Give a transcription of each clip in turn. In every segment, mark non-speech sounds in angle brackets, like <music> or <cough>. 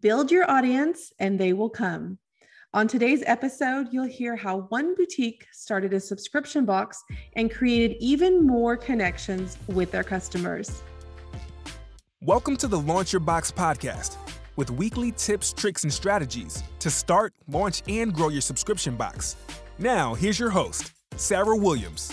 Build your audience and they will come. On today's episode, you'll hear how one boutique started a subscription box and created even more connections with their customers. Welcome to the Launch Your Box podcast with weekly tips, tricks, and strategies to start, launch, and grow your subscription box. Now, here's your host, Sarah Williams.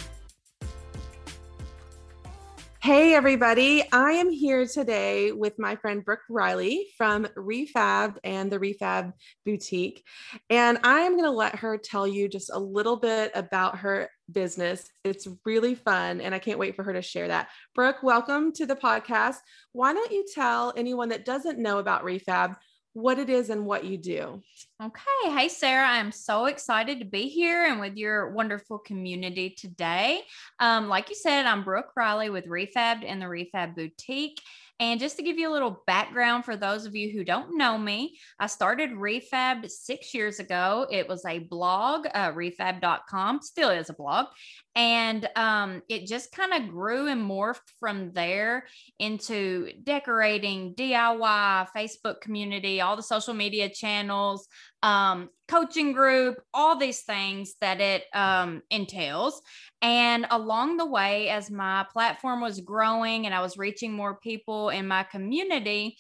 Hey, everybody. I am here today with my friend Brooke Riley from Refab and the Refab Boutique. And I am going to let her tell you just a little bit about her business. It's really fun, and I can't wait for her to share that. Brooke, welcome to the podcast. Why don't you tell anyone that doesn't know about Refab what it is and what you do. Okay. Hey, Sarah. I'm so excited to be here and with your wonderful community today. Um, like you said, I'm Brooke Riley with Refabbed and the Refab Boutique. And just to give you a little background for those of you who don't know me, I started Refab six years ago. It was a blog, uh, refab.com, still is a blog. And um, it just kind of grew and morphed from there into decorating, DIY, Facebook community, all the social media channels, um, coaching group, all these things that it um, entails. And along the way, as my platform was growing and I was reaching more people in my community,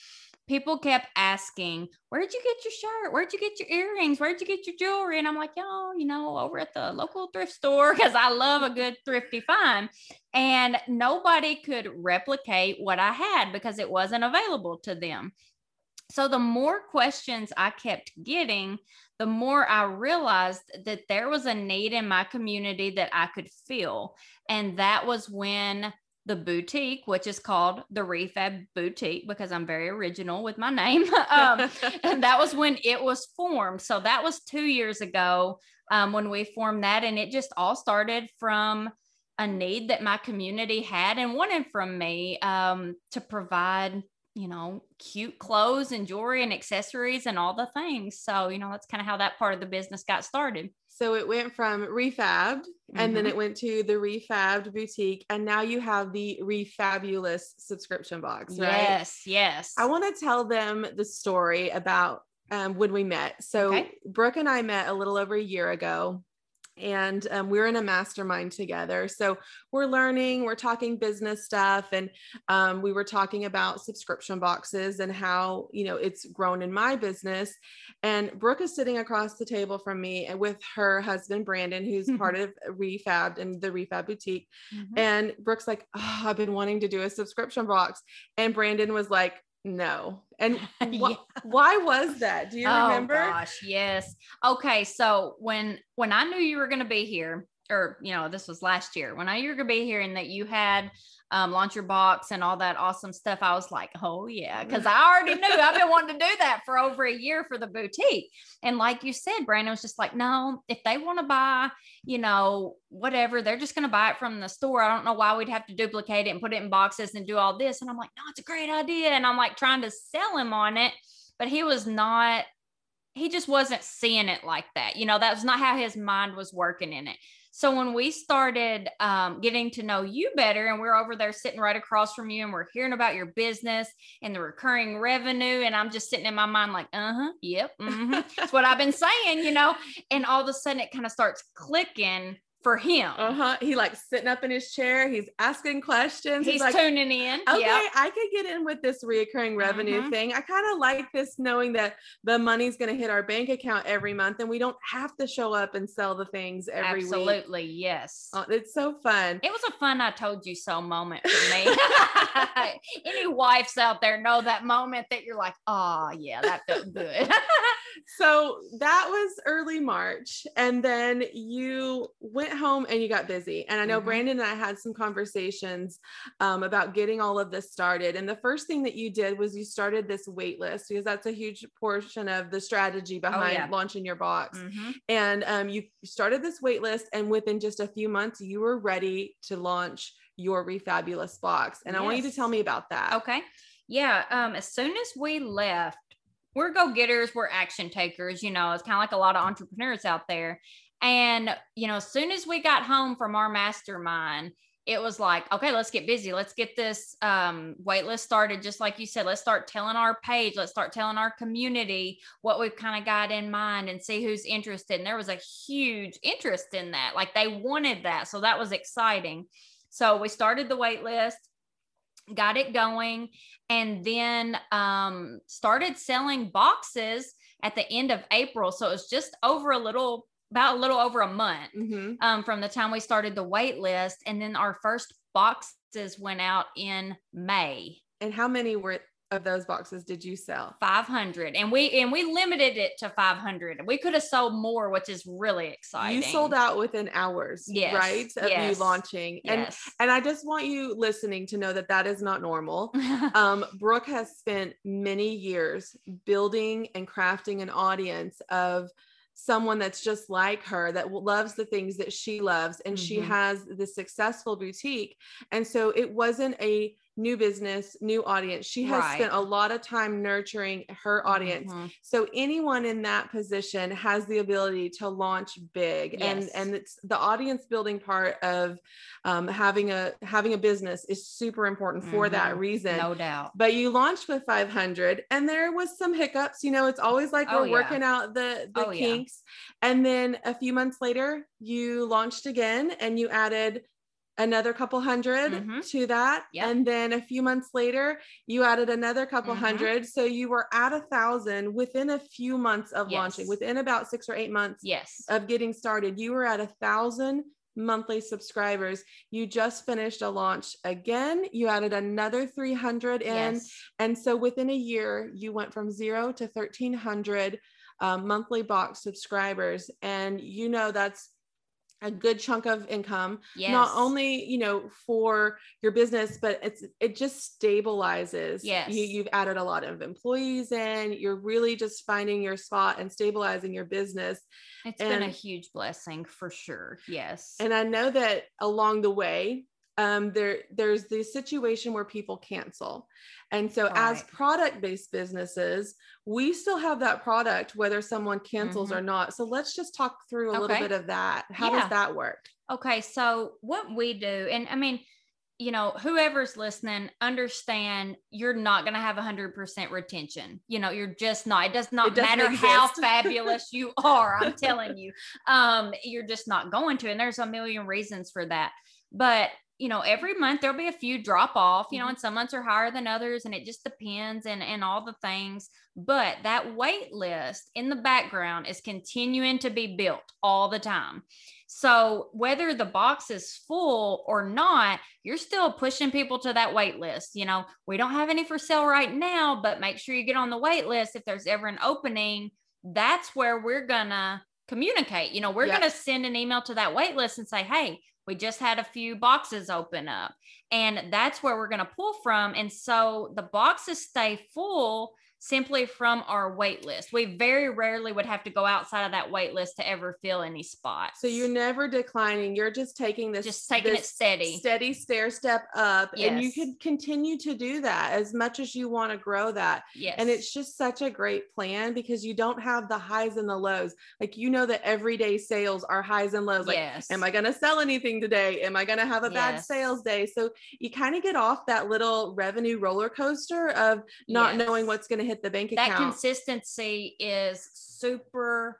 people kept asking, Where'd you get your shirt? Where'd you get your earrings? Where'd you get your jewelry? And I'm like, Yo, you know, over at the local thrift store <laughs> because I love a good thrifty find. And nobody could replicate what I had because it wasn't available to them. So the more questions I kept getting, the more I realized that there was a need in my community that I could fill. And that was when the boutique, which is called the Refab Boutique, because I'm very original with my name. <laughs> um, <laughs> and that was when it was formed. So that was two years ago um, when we formed that. And it just all started from a need that my community had and wanted from me um, to provide you know, cute clothes and jewelry and accessories and all the things. So, you know, that's kind of how that part of the business got started. So it went from refabbed mm-hmm. and then mm-hmm. it went to the refabbed boutique. And now you have the refabulous subscription box, right? Yes, yes. I want to tell them the story about um, when we met. So okay. Brooke and I met a little over a year ago and um, we're in a mastermind together. So we're learning, we're talking business stuff, and um, we were talking about subscription boxes and how you know it's grown in my business. And Brooke is sitting across the table from me and with her husband Brandon, who's mm-hmm. part of Refab and the Refab Boutique. Mm-hmm. And Brooke's like, oh, I've been wanting to do a subscription box, and Brandon was like, no. And <laughs> wh- yeah. why was that? Do you oh, remember? Gosh, yes. Okay, so when when I knew you were going to be here, or you know, this was last year when I knew you were going to be and that you had um, launch your box and all that awesome stuff. I was like, oh yeah, because I already knew I've been wanting to do that for over a year for the boutique. And like you said, Brandon was just like, no, if they want to buy, you know, whatever, they're just going to buy it from the store. I don't know why we'd have to duplicate it and put it in boxes and do all this. And I'm like, no, it's a great idea. And I'm like trying to sell him on it, but he was not he just wasn't seeing it like that. You know, that was not how his mind was working in it. So when we started um, getting to know you better, and we're over there sitting right across from you, and we're hearing about your business and the recurring revenue, and I'm just sitting in my mind like, uh huh, yep, mm-hmm. that's what I've been saying, you know. And all of a sudden, it kind of starts clicking for him. Uh-huh. He like sitting up in his chair. He's asking questions. He's, he's like, tuning in. Okay, yep. I could get in with this reoccurring revenue mm-hmm. thing. I kind of like this knowing that the money's going to hit our bank account every month and we don't have to show up and sell the things every Absolutely, week. Absolutely. Yes. Oh, it's so fun. It was a fun I told you so moment for me. <laughs> Any wives out there know that moment that you're like, oh yeah, that felt good. <laughs> so that was early March. And then you went home and you got busy. And I know mm-hmm. Brandon and I had some conversations um, about getting all of this started. And the first thing that you did was you started this wait list because that's a huge portion of the strategy oh, behind oh, yeah. launching your box. Mm-hmm. And um, you started this wait list, and within just a few months, you were ready to launch your Refabulous box. And yes. I want you to tell me about that. Okay. Yeah. Um, as soon as we left, we're go getters, we're action takers. You know, it's kind of like a lot of entrepreneurs out there. And, you know, as soon as we got home from our mastermind, it was like, okay, let's get busy. Let's get this um, wait list started. Just like you said, let's start telling our page, let's start telling our community what we've kind of got in mind and see who's interested. And there was a huge interest in that. Like they wanted that. So that was exciting. So we started the waitlist, got it going, and then um, started selling boxes at the end of April. So it was just over a little about a little over a month mm-hmm. um, from the time we started the wait list. And then our first boxes went out in May. And how many were of those boxes did you sell? 500. And we and we limited it to 500. We could have sold more, which is really exciting. You sold out within hours, yes. right? Of yes. you launching. Yes. And and I just want you listening to know that that is not normal. <laughs> um Brooke has spent many years building and crafting an audience of someone that's just like her that loves the things that she loves and mm-hmm. she has this successful boutique and so it wasn't a new business, new audience. She has right. spent a lot of time nurturing her audience. Mm-hmm. So anyone in that position has the ability to launch big. Yes. And and it's the audience building part of um, having a having a business is super important for mm-hmm. that reason. No doubt. But you launched with 500 and there was some hiccups. You know, it's always like oh, we're yeah. working out the the oh, kinks. Yeah. And then a few months later, you launched again and you added another couple 100 mm-hmm. to that yep. and then a few months later you added another couple mm-hmm. hundred so you were at a thousand within a few months of yes. launching within about six or eight months yes of getting started you were at a thousand monthly subscribers you just finished a launch again you added another 300 in yes. and so within a year you went from zero to 1300 um, monthly box subscribers and you know that's a good chunk of income yes. not only you know for your business but it's it just stabilizes. Yes. you, you've added a lot of employees in. You're really just finding your spot and stabilizing your business. It's and, been a huge blessing for sure. Yes. And i know that along the way um, there there's the situation where people cancel and so right. as product based businesses we still have that product whether someone cancels mm-hmm. or not so let's just talk through a okay. little bit of that how yeah. does that work okay so what we do and i mean you know whoever's listening understand you're not going to have 100% retention you know you're just not it does not it matter exist. how fabulous you <laughs> are i'm telling you um you're just not going to and there's a million reasons for that but you know, every month there'll be a few drop off, you know, mm-hmm. and some months are higher than others and it just depends and and all the things. But that wait list in the background is continuing to be built all the time. So whether the box is full or not, you're still pushing people to that wait list. You know, we don't have any for sale right now, but make sure you get on the wait list if there's ever an opening. That's where we're gonna communicate. You know, we're yep. gonna send an email to that wait list and say, hey, we just had a few boxes open up, and that's where we're going to pull from. And so the boxes stay full simply from our wait list. We very rarely would have to go outside of that wait list to ever fill any spots. So you're never declining. You're just taking this just taking this it steady. Steady stair step up. Yes. And you can continue to do that as much as you want to grow that. Yes. And it's just such a great plan because you don't have the highs and the lows. Like you know that everyday sales are highs and lows. Like, yes. am I gonna sell anything today? Am I gonna have a yes. bad sales day? So you kind of get off that little revenue roller coaster of not yes. knowing what's gonna hit hit the bank account. That consistency is super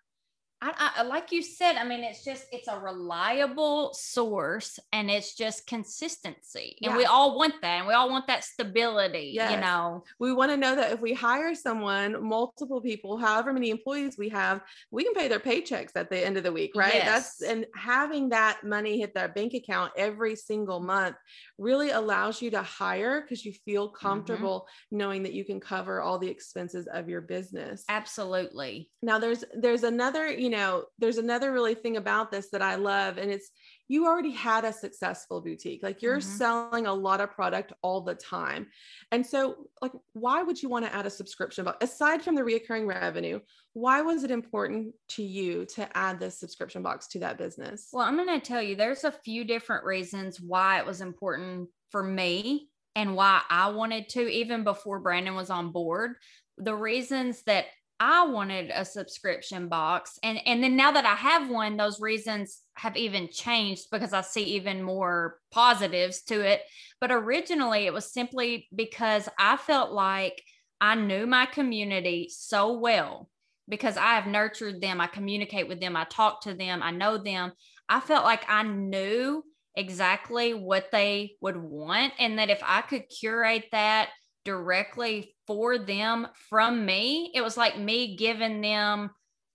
I, I, like you said, I mean, it's just it's a reliable source, and it's just consistency, and yeah. we all want that, and we all want that stability. Yes. You know, we want to know that if we hire someone, multiple people, however many employees we have, we can pay their paychecks at the end of the week, right? Yes. That's and having that money hit their bank account every single month really allows you to hire because you feel mm-hmm. comfortable mm-hmm. knowing that you can cover all the expenses of your business. Absolutely. Now, there's there's another you know, there's another really thing about this that I love, and it's you already had a successful boutique. Like you're mm-hmm. selling a lot of product all the time. And so, like, why would you want to add a subscription box aside from the reoccurring revenue? Why was it important to you to add this subscription box to that business? Well, I'm going to tell you, there's a few different reasons why it was important for me and why I wanted to, even before Brandon was on board. The reasons that I wanted a subscription box. And and then now that I have one, those reasons have even changed because I see even more positives to it. But originally it was simply because I felt like I knew my community so well because I have nurtured them, I communicate with them, I talk to them, I know them. I felt like I knew exactly what they would want and that if I could curate that directly for them from me. It was like me giving them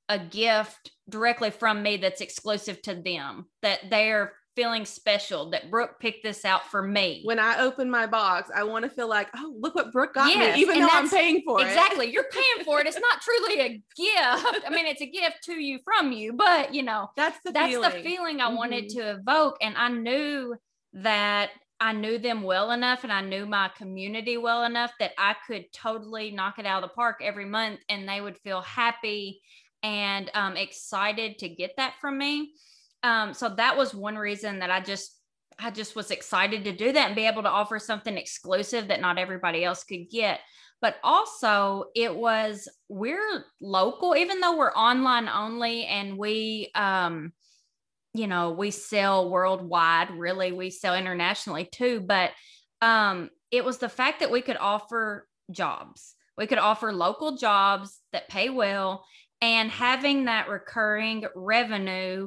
a gift directly from me that's exclusive to them, that they're feeling special, that Brooke picked this out for me. When I open my box, I want to feel like, oh, look what Brooke got yes, me, even though I'm paying for exactly, it. Exactly. You're <laughs> paying for it. It's not truly a gift. I mean, it's a gift to you from you, but you know, that's the that's feeling. the feeling I mm-hmm. wanted to evoke. And I knew that I knew them well enough and I knew my community well enough that I could totally knock it out of the park every month and they would feel happy and um, excited to get that from me. Um, so that was one reason that I just I just was excited to do that and be able to offer something exclusive that not everybody else could get. But also, it was we're local, even though we're online only and we um, you know, we sell worldwide, really, we sell internationally too. But um, it was the fact that we could offer jobs, we could offer local jobs that pay well, and having that recurring revenue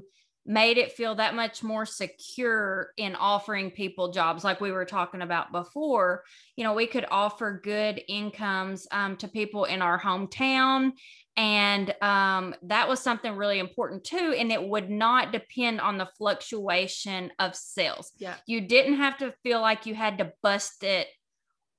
made it feel that much more secure in offering people jobs like we were talking about before you know we could offer good incomes um, to people in our hometown and um, that was something really important too. And it would not depend on the fluctuation of sales. Yeah. You didn't have to feel like you had to bust it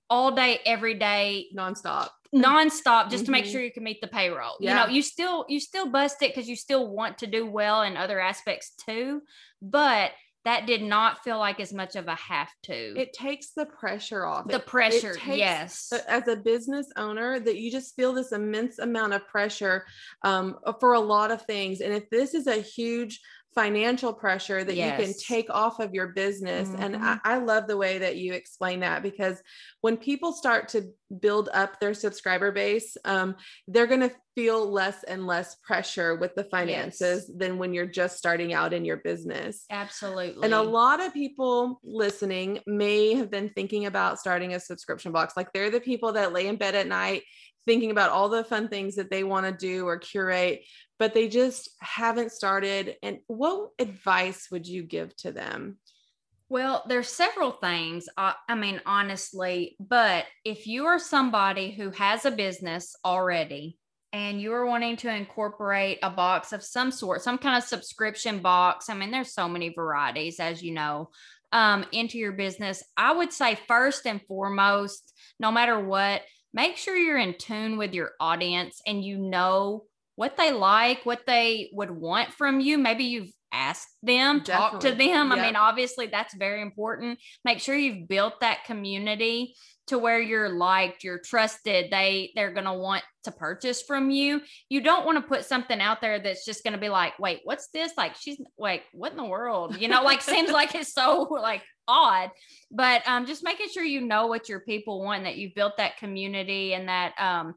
all day, every day, nonstop, nonstop, just mm-hmm. to make mm-hmm. sure you can meet the payroll. Yeah. You know, you still, you still bust it because you still want to do well in other aspects too. But that did not feel like as much of a have to. It takes the pressure off. The it, pressure, it yes. As a business owner, that you just feel this immense amount of pressure um, for a lot of things. And if this is a huge financial pressure that yes. you can take off of your business. Mm-hmm. And I, I, love the way that you explain that because when people start to build up their subscriber base, um, they're going to feel less and less pressure with the finances yes. than when you're just starting out in your business. Absolutely. And a lot of people listening may have been thinking about starting a subscription box. Like they're the people that lay in bed at night thinking about all the fun things that they want to do or curate, but they just haven't started. And what advice would you give to them? Well, there's several things. Uh, I mean, honestly, but if you are somebody who has a business already and you are wanting to incorporate a box of some sort, some kind of subscription box, I mean, there's so many varieties, as you know, um, into your business, I would say first and foremost, no matter what, make sure you're in tune with your audience and you know what they like, what they would want from you. Maybe you've asked them, Definitely. talk to them. Yep. I mean, obviously, that's very important. Make sure you've built that community to where you're liked, you're trusted. They they're gonna want to purchase from you. You don't want to put something out there that's just gonna be like, wait, what's this? Like, she's like, what in the world? You know, like seems <laughs> like it's so like odd. But um, just making sure you know what your people want, that you've built that community and that um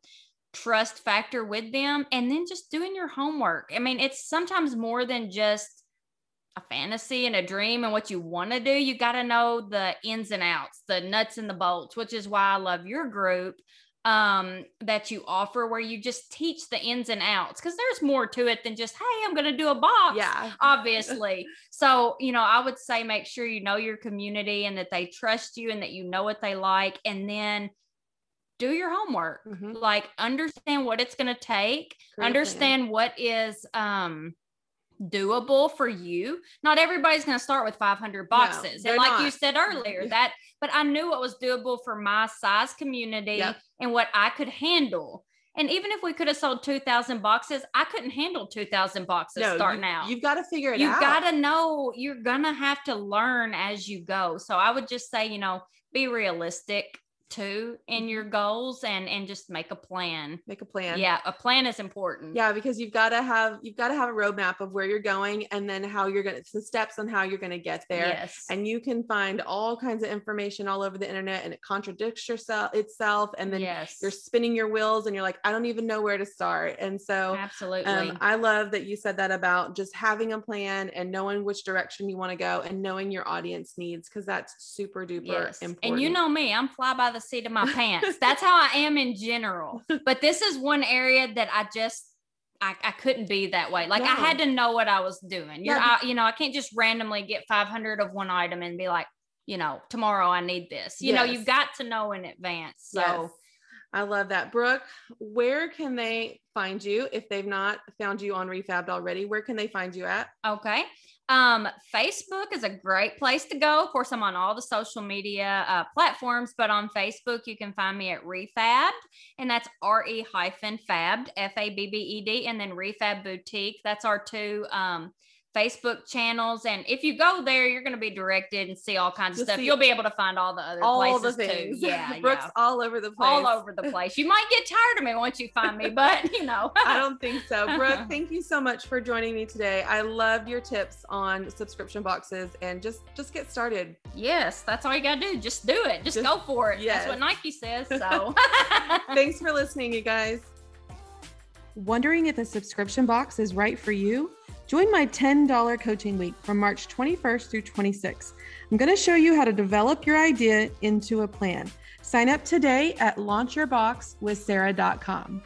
trust factor with them, and then just doing your homework. I mean, it's sometimes more than just a fantasy and a dream and what you want to do, you got to know the ins and outs, the nuts and the bolts, which is why I love your group um, that you offer where you just teach the ins and outs because there's more to it than just, hey, I'm going to do a box. Yeah. Obviously. <laughs> so, you know, I would say make sure you know your community and that they trust you and that you know what they like. And then do your homework, mm-hmm. like understand what it's going to take, Great understand plan. what is, um, doable for you. Not everybody's going to start with 500 boxes. No, and like not. you said earlier, that, but I knew what was doable for my size community yep. and what I could handle. And even if we could have sold 2,000 boxes, I couldn't handle 2,000 boxes no, starting you, out. You've got to figure it you've out. You've got to know you're going to have to learn as you go. So I would just say, you know, be realistic too in your goals and and just make a plan. Make a plan. Yeah a plan is important. Yeah because you've got to have you've got to have a roadmap of where you're going and then how you're going to the steps on how you're going to get there. Yes. And you can find all kinds of information all over the internet and it contradicts yourself itself and then yes. you're spinning your wheels and you're like i don't even know where to start. And so absolutely. Um, i love that you said that about just having a plan and knowing which direction you want to go and knowing your audience needs because that's super duper yes. important and you know me i'm fly by the seat of my pants. That's how I am in general. But this is one area that I just I, I couldn't be that way. Like I had to know what I was doing. You're, yeah. I, you know, I can't just randomly get 500 of one item and be like, you know, tomorrow I need this. You yes. know, you've got to know in advance. So yes. I love that. Brooke, where can they find you if they've not found you on Refabbed already? Where can they find you at? Okay. Um, Facebook is a great place to go. Of course, I'm on all the social media uh, platforms, but on Facebook, you can find me at Refabbed, and that's R E hyphen fabbed, F A B B E D, and then Refab Boutique. That's our two um, Facebook channels. And if you go there, you're going to be directed and see all kinds of stuff. You'll be able to find all the other all places the things. too. <laughs> Yeah. Brooke's yeah. all over the place. All over the place. You might get tired of me once you find me, but <laughs> you know. I don't think so. Brooke, <laughs> thank you so much for joining me today. I loved your tips on subscription boxes and just just get started. Yes, that's all you gotta do. Just do it. Just, just go for it. Yes. That's what Nike says. So thanks for listening, you guys. Wondering if a subscription box is right for you? Join my $10 coaching week from March 21st through 26th. I'm going to show you how to develop your idea into a plan. Sign up today at launchyourboxwithsarah.com.